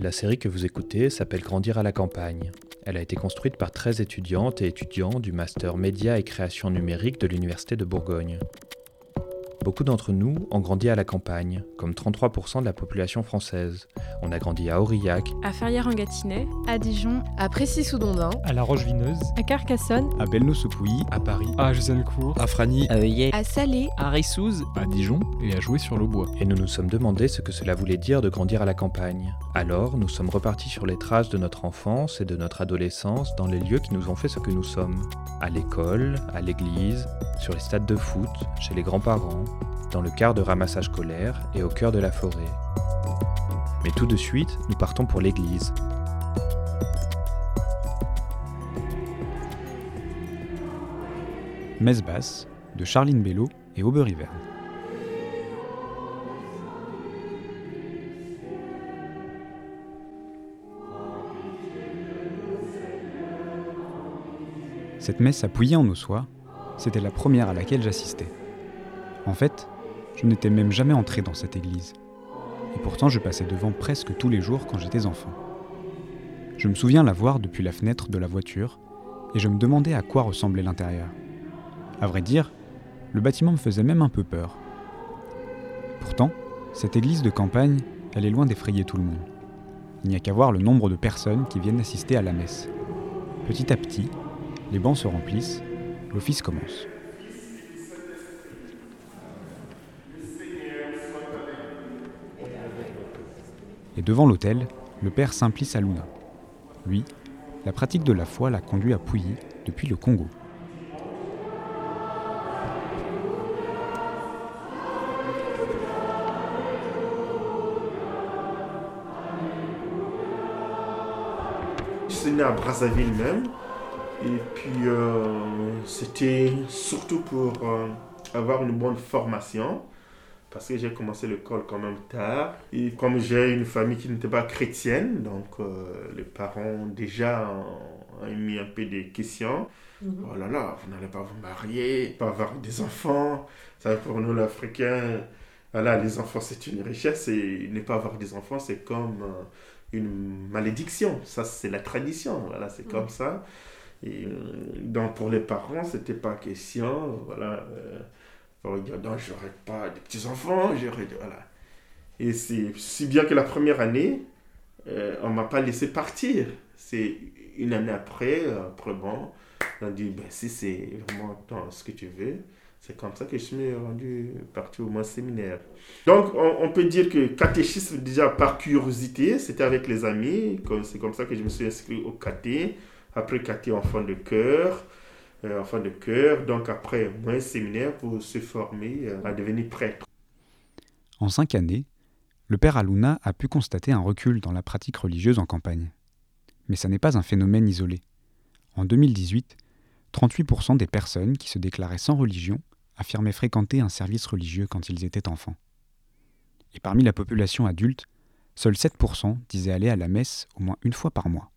La série que vous écoutez s'appelle Grandir à la campagne. Elle a été construite par 13 étudiantes et étudiants du master Média et création numérique de l'Université de Bourgogne. Beaucoup d'entre nous ont grandi à la campagne, comme 33% de la population française. On a grandi à Aurillac, à Ferrières-en-Gâtinais, à Dijon, à Précy-sous-Dondin, à La Roche-Vineuse, à Carcassonne, à Belnou-sous-Pouilly, à Paris, à Jusancourt, à Fragny, à Heuillet, à Salé, à Rissouze, à Dijon et à Jouer-sur-le-Bois. Et nous nous sommes demandé ce que cela voulait dire de grandir à la campagne. Alors, nous sommes repartis sur les traces de notre enfance et de notre adolescence dans les lieux qui nous ont fait ce que nous sommes. À l'école, à l'église, sur les stades de foot, chez les grands-parents, dans le quart de ramassage scolaire et au cœur de la forêt. Mais tout de suite, nous partons pour l'église. Messe basse de Charline Bello et Auberiver. Cette messe à en Ossois, c'était la première à laquelle j'assistais. En fait, je n'étais même jamais entré dans cette église. Et pourtant, je passais devant presque tous les jours quand j'étais enfant. Je me souviens la voir depuis la fenêtre de la voiture, et je me demandais à quoi ressemblait l'intérieur. À vrai dire, le bâtiment me faisait même un peu peur. Pourtant, cette église de campagne, elle est loin d'effrayer tout le monde. Il n'y a qu'à voir le nombre de personnes qui viennent assister à la messe. Petit à petit, les bancs se remplissent, l'office commence. Et devant l'autel, le père Simplice Aluna. Lui, la pratique de la foi l'a conduit à Pouilly depuis le Congo. Je suis né à Brazzaville même. Et puis, euh, c'était surtout pour euh, avoir une bonne formation parce que j'ai commencé l'école quand même tard. Et comme j'ai une famille qui n'était pas chrétienne, donc euh, les parents déjà ont, mis un peu des questions. Mhm. Oh là là, vous n'allez pas vous marier, pas avoir des enfants. Ça, pour nous, l'Africain, voilà, les enfants, c'est une richesse et ne pas avoir des enfants, c'est comme euh, une malédiction. Ça, c'est la tradition. Voilà, c'est comme mhm. ça. Et euh, donc, pour les parents, c'était pas question. Voilà dire, non, j'aurais pas de petits-enfants, j'aurais... Voilà. Et c'est si bien que la première année, euh, on m'a pas laissé partir. C'est une année après, après bon, on a dit, ben, si c'est vraiment ce que tu veux, c'est comme ça que je suis rendu parti au moins séminaire. Donc, on, peut dire que catéchisme, déjà par curiosité, c'était avec les amis. C'est comme ça que je me suis inscrit au caté. Après caté enfant de cœur enfant de cœur, donc après un séminaire pour se former euh, à devenir prêtre. En cinq années, le père Aluna a pu constater un recul dans la pratique religieuse en campagne. Mais ça n'est pas un phénomène isolé. En 2018, 38% des personnes qui se déclaraient sans religion affirmaient fréquenter un service religieux quand ils étaient enfants. Et parmi la population adulte, seuls 7% disaient aller à la messe au moins une fois par mois.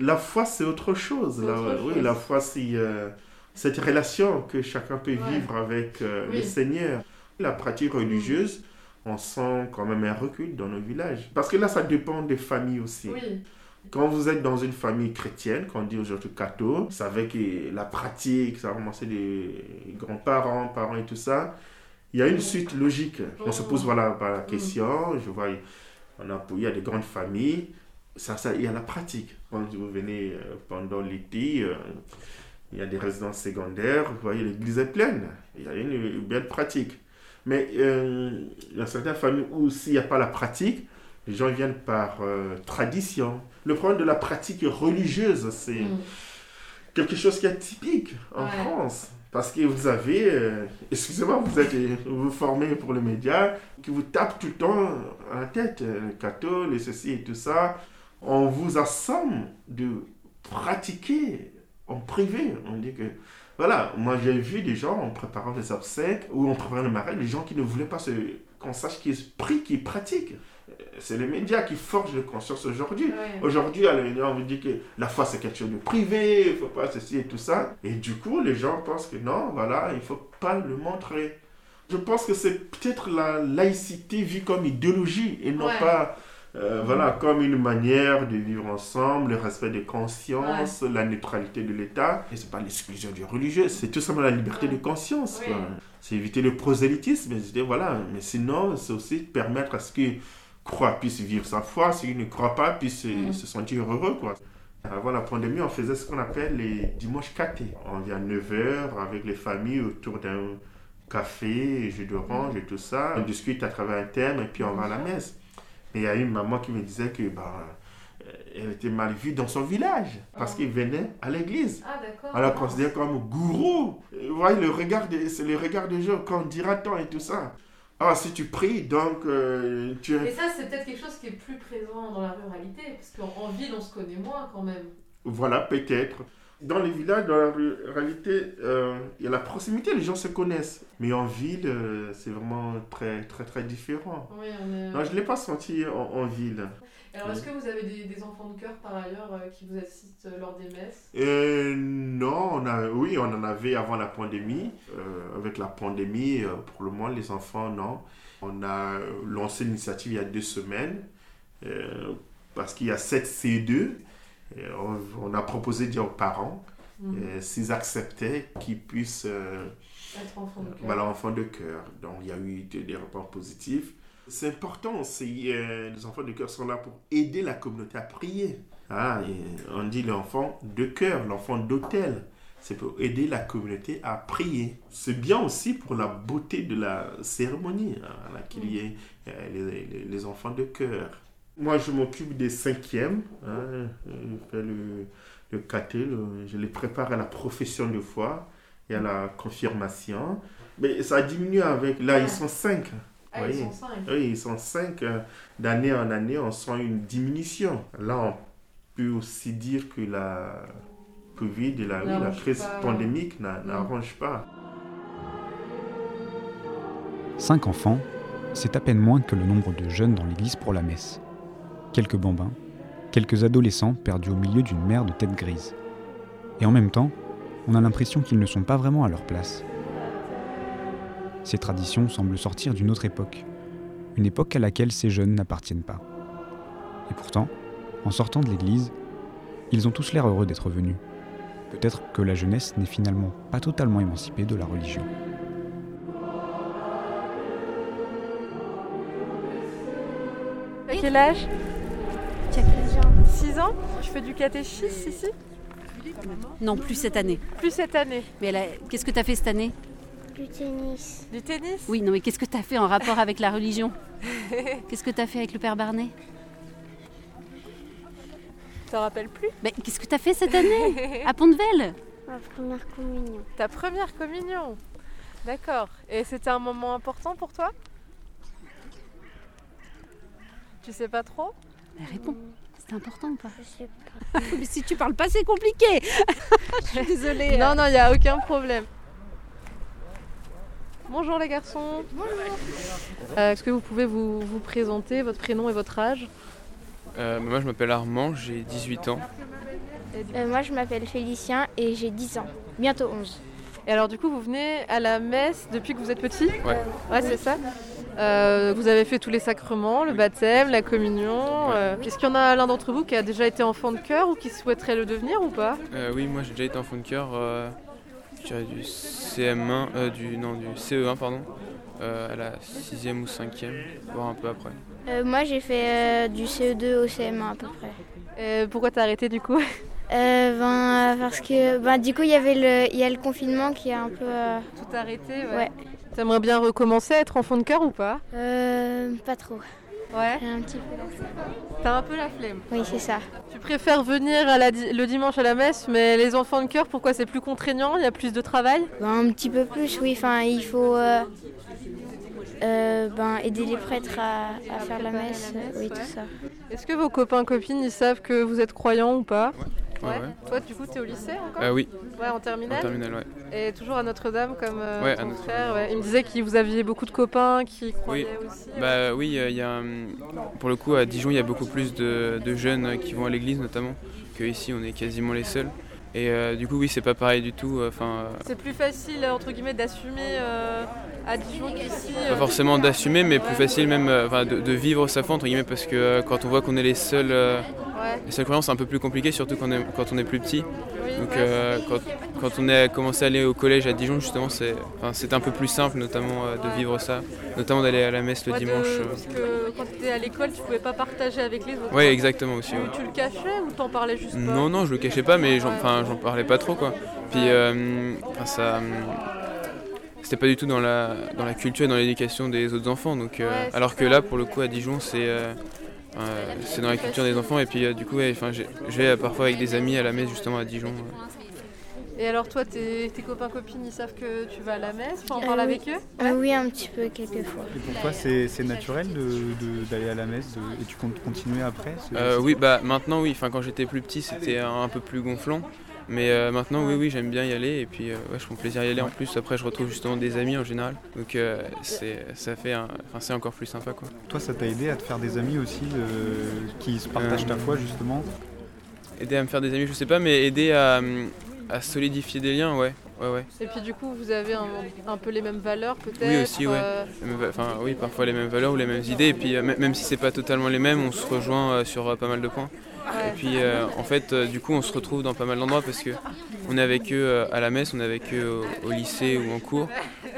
La foi, c'est autre chose. Oui, la foi, c'est euh, cette relation que chacun peut vivre avec euh, le Seigneur. La pratique religieuse, on sent quand même un recul dans nos villages. Parce que là, ça dépend des familles aussi. Quand vous êtes dans une famille chrétienne, quand on dit aujourd'hui catho, savez que la pratique, ça a commencé des grands-parents, parents et tout ça, il y a une suite logique. On se pose voilà, la mm. question, je vois, on a, il y a des grandes familles, ça, ça, il y a la pratique. Quand vous venez euh, pendant l'été, euh, il y a des résidences secondaires, vous voyez, l'église est pleine. Il y a une, belle pratique. Mais euh, il y a certaines familles où s'il n'y a pas la pratique, les gens viennent par tradition. Le problème de la pratique religieuse, c'est mm. quelque chose qui est typique en France. Parce que vous avez, excusez-moi, vous êtes vous formez pour le média, qui vous tape tout le temps à la tête, le catho, les ceci et tout ça on vous assomme de pratiquer en privé. On dit que, voilà, moi j'ai vu des gens en préparant des obsèques ou en préparant le mariage, des gens qui ne voulaient pas qu'on sache qui est pris, qui pratique. C'est les médias qui forgent les conscience aujourd'hui. Aujourd'hui, à on vous dit que la foi c'est quelque chose de privé, il ne faut pas ceci et tout ça. Et du coup, les gens pensent que non, voilà, il ne faut pas le montrer. Je pense que c'est peut-être la laïcité vue comme idéologie et non pas Euh, voilà, comme une manière de vivre ensemble, le respect des consciences, la neutralité de l'État. Et c'est pas l'exclusion du religieux, c'est tout simplement la liberté de conscience. C'est éviter le prosélytisme. voilà. Mais sinon, c'est aussi permettre à ce que croient puisse vivre sa foi, ceux qui ne croient pas puissent mm. se sentir heureux. Quoi. Avant la pandémie, on faisait ce qu'on appelle les dimanches cathés. On vient à 9h avec les familles autour d'un café, jus d'orange et tout ça. On discute à travers un thème et puis on va à la messe. Et il y a une maman qui me disait que bah, elle était mal vue dans son village parce qu'il venait à l'église. Ah, d'accord. On la considère comme gourou. Vous voyez, le regard c'est le regard des gens, quand dira-t-on et tout ça. Ah, si tu pries, donc euh, tu Et ça, c'est peut-être quelque chose qui est plus présent dans la ruralité, parce qu'en ville, on se connaît moins quand même. Voilà, peut-être. Dans les villages, dans la ruralité, euh, il y a la proximité, les gens se connaissent. Mais en ville, euh, c'est vraiment très, très, très différent. Oui, on est... Non, je ne l'ai pas senti en ville. Alors, est-ce que vous avez des, enfants de cœur par ailleurs euh, qui vous assistent lors des messes? Non, on a, oui, on en avait avant la pandémie. avec la pandémie, pour le moment, les enfants, non. On a lancé l'initiative il y a deux semaines parce qu'il y a 7 C2. On, a proposé dire aux parents mhm. s'ils acceptaient qu'ils puissent être enfants de cœur. Voilà, enfants de cœur. Donc, il y a eu des, des rapports positifs. C'est important, euh, les enfants de cœur sont là pour aider la communauté à prier. Ah, on dit l'enfant de cœur, l'enfant d'autel. C'est pour aider la communauté à prier. C'est bien aussi pour la beauté de la cérémonie, hein, qu'il y ait euh, les, enfants de cœur. Moi, je m'occupe des cinquièmes. Hein, je fais le, le je les prépare à la profession de foi et à la confirmation. Mais ça diminue avec. Là, ils sont cinq. Ah, ils sont cinq. Oui, ils sont cinq. Euh, d'année en année, on sent une diminution. Là, on peut aussi dire que la Covid et la, la crise pandémique mm. n'arrangent pas. Cinq enfants, c'est à peine moins que le nombre de jeunes dans l'église pour la messe. Quelques bambins, quelques adolescents perdus au milieu d'une mer de têtes grises. Et en même temps, on a l'impression qu'ils ne sont pas vraiment à leur place. Ces traditions semblent sortir d'une autre époque, une époque à laquelle ces jeunes n'appartiennent pas. Et pourtant, en sortant de l'église, ils ont tous l'air heureux d'être venus. Peut-être que la jeunesse n'est finalement pas totalement émancipée de la religion. quel âge? 6 ans Tu fais du catéchisme ici Non, plus cette année. Plus cette année. Mais qu'est-ce que tu as fait cette année du tennis. Du tennis Oui, non, mais qu'est-ce que tu as fait en rapport avec la religion Qu'est-ce que tu as fait avec le père Barnet Tu t'en rappelles plus Mais qu'est-ce que tu as fait cette année À Pont-de-Vel Ma première communion. Ta première communion D'accord. Et c'était un moment important pour toi? Tu sais pas trop? Mais Réponds. C'est important ou pas Je sais pas. Mais si tu parles pas, c'est compliqué Je suis désolée. Non, non, il n'y a aucun problème. Bonjour les garçons. Bonjour. Euh, est-ce que vous pouvez vous, présenter, votre prénom et votre âge? Euh, Moi je m'appelle Armand, j'ai 18 ans. Euh, moi je m'appelle Félicien et j'ai 10 ans, bientôt 11. Et alors du coup vous venez à la messe depuis que vous êtes petit? Ouais. Ouais c'est ça. Vous avez fait tous les sacrements, le baptême, la communion. Est-ce qu'il y en a l'un d'entre vous qui a déjà été enfant de cœur ou qui souhaiterait le devenir ou pas? Oui, moi j'ai déjà été enfant de cœur du CM1, euh, du, non, du CE1 pardon, euh, à la 6e ou 5e, voire un peu après. Euh, moi j'ai fait du CE2 au CM1 à peu près. pourquoi t'as arrêté du coup? Ben, Parce que ben, du coup il y avait le, y a le confinement qui a un peu... Tout arrêté ouais. ouais. T'aimerais bien recommencer à être enfant de cœur ou pas? Pas trop. Ouais. J'ai un petit peu la flemme. T'as un peu la flemme Oui, c'est ça. Tu préfères venir le dimanche à la messe, mais les enfants de cœur, pourquoi c'est plus contraignant? Il y a plus de travail? Ben, Un petit peu plus, oui. Enfin, il faut euh, euh, ben, aider les prêtres à, faire la messe, oui, tout ça. Est-ce que vos copains, copines, ils savent que vous êtes croyants ou pas? Ouais. Toi, du coup, tu es au lycée encore euh, Oui. Ouais, en terminale En terminale, ouais. Et toujours à Notre-Dame comme euh, ouais, ton frère. Ouais. Il me disait que vous aviez beaucoup de copains qui croyaient oui. aussi. Bah oui, il y a, pour le coup, à Dijon, il y a beaucoup plus de, jeunes qui vont à l'église notamment, qu'ici, on est quasiment les seuls. Et euh, du coup, oui, c'est pas pareil du tout. Enfin, euh, C'est plus facile, entre guillemets, d'assumer euh, à Dijon qu'ici. pas euh, forcément d'assumer, mais plus facile même euh, de, de vivre sa foi entre guillemets, parce que euh, quand on voit qu'on est les seuls, euh, Ouais, les c'est un peu plus compliqué, surtout quand on est, quand on est plus petit. oui, Donc ouais. euh, quand, quand on a commencé à aller au collège à Dijon, justement, c'est, enfin, c'était un peu plus simple, notamment euh, de Ouais. vivre ça, notamment d'aller à la messe le de- dimanche. euh. Parce que quand tu étais à l'école, tu pouvais pas partager avec les autres. Ouais, exactement aussi. Tu, le cachais ou t'en parlais juste pas Non, non, je le cachais pas, mais j'en, j'en parlais pas trop, quoi. Puis, euh, ça, c'était pas du tout dans la, dans la culture et dans l'éducation des autres enfants. Donc, euh, Ouais, alors que là, pour le coup, à Dijon, c'est, euh, c'est dans la culture des enfants. Et puis, euh, du coup, ouais, enfin, j'ai- je vais euh, parfois avec des amis à la messe, justement, à Dijon. euh. Et alors toi, tes, tes copains copines, ils savent que tu vas à la messe, tu en Euh, parles oui. avec eux Euh, oui, un petit peu, quelquefois. Et pour toi, c'est naturel d'aller de, d'aller à la messe de- et tu comptes continuer après Euh, oui, bah maintenant, oui. Enfin, quand j'étais plus petit, c'était un, un peu plus gonflant. Mais euh, maintenant, oui, oui, j'aime bien y aller. Et puis, euh, ouais, je prends plaisir à y aller. En plus, après, je retrouve justement des amis en général. Donc, euh, c'est, ça fait, un- enfin, c'est encore plus sympa, quoi. Toi, ça t'a aidé à te faire des amis aussi euh, qui se partagent ta foi justement? Aider à me faire des amis, je sais pas, mais aider à, hum, à solidifier des liens, ouais. Ouais, ouais. Et puis du coup, vous avez un, un peu les mêmes valeurs peut-être Oui, aussi, ouais. euh, Enfin, oui, parfois les mêmes valeurs ou les mêmes idées. Et puis, euh, même- si c'est pas totalement les mêmes, on se rejoint euh, sur pas mal de points. Et puis, euh, en fait, euh, du coup, on se retrouve dans pas mal d'endroits parce que on est avec eux euh, à la messe, on est avec eux au, au lycée ou en cours.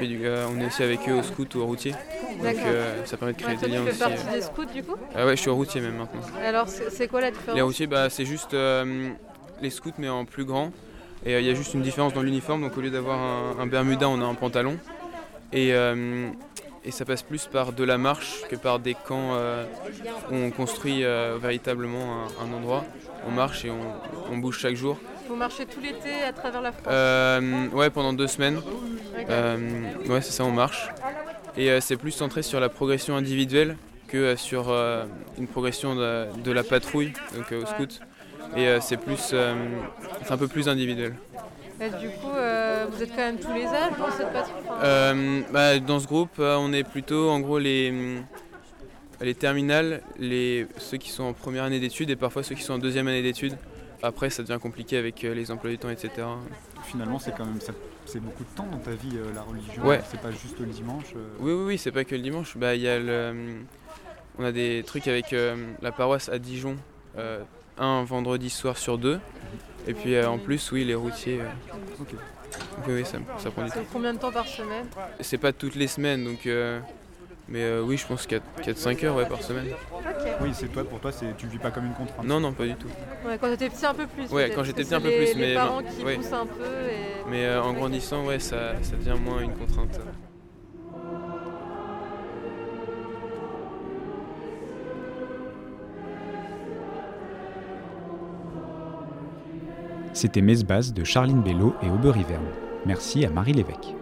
Et du, euh, on est aussi avec eux au scout ou au routier. Donc, ça permet de créer Ouais, toi, des tu liens fais aussi. partie des scouts du coup? Ah ouais, je suis au routier même maintenant. Alors c'est quoi la différence? Les routiers, bah, c'est juste les scouts mais en plus grand. Et euh, il y a juste une différence dans l'uniforme. Donc au lieu d'avoir un, un bermuda, on a un pantalon. Et, euh, et ça passe plus par de la marche que par des camps euh, où on construit véritablement un, un endroit. On marche et on, on bouge chaque jour. Vous marchez tout l'été à travers la France Euh, ouais, pendant deux semaines. Euh, ouais, c'est ça, on marche. Et euh, c'est plus centré sur la progression individuelle que sur une progression de, de la patrouille, donc au Ouais. Et euh, c'est plus, euh, c'est un peu plus individuel. Et du coup, euh, vous êtes quand même tous les âges dans cette patrouille Enfin, Euh, bah, dans ce groupe, on est plutôt en gros les, les terminales, les, ceux qui sont en première année d'études et parfois ceux qui sont en deuxième année d'études. Après, ça devient compliqué avec les emplois du temps, etc. Finalement, c'est quand même ça- c'est beaucoup de temps dans ta vie la religion. Ouais. C'est pas juste le dimanche. Oui, oui, oui, c'est pas que le dimanche. Bah, il y a le, on a des trucs avec euh, la paroisse à Dijon, euh, un vendredi soir sur deux. Et puis euh, en plus, oui, les routiers. euh, oui, oui, ça, ça prend du temps. c'est combien de temps par semaine? C'est pas toutes les semaines, donc. euh, mais euh, oui, je pense 4-5 heures ouais, par semaine. Ok. Oui, c'est toi pour toi, c'est tu vis pas comme une contrainte. Non, non, pas du tout. Ouais, quand t'étais petit un peu plus. Ouais, quand j'étais petit un peu les- plus, Les mais parents ma- qui ouais. poussent un peu et. Mais euh, en grandissant, ouais, ça, ça devient moins une contrainte. C'était Mesbaz de Charline Bello et Aubert Merci à Marie Lévesque.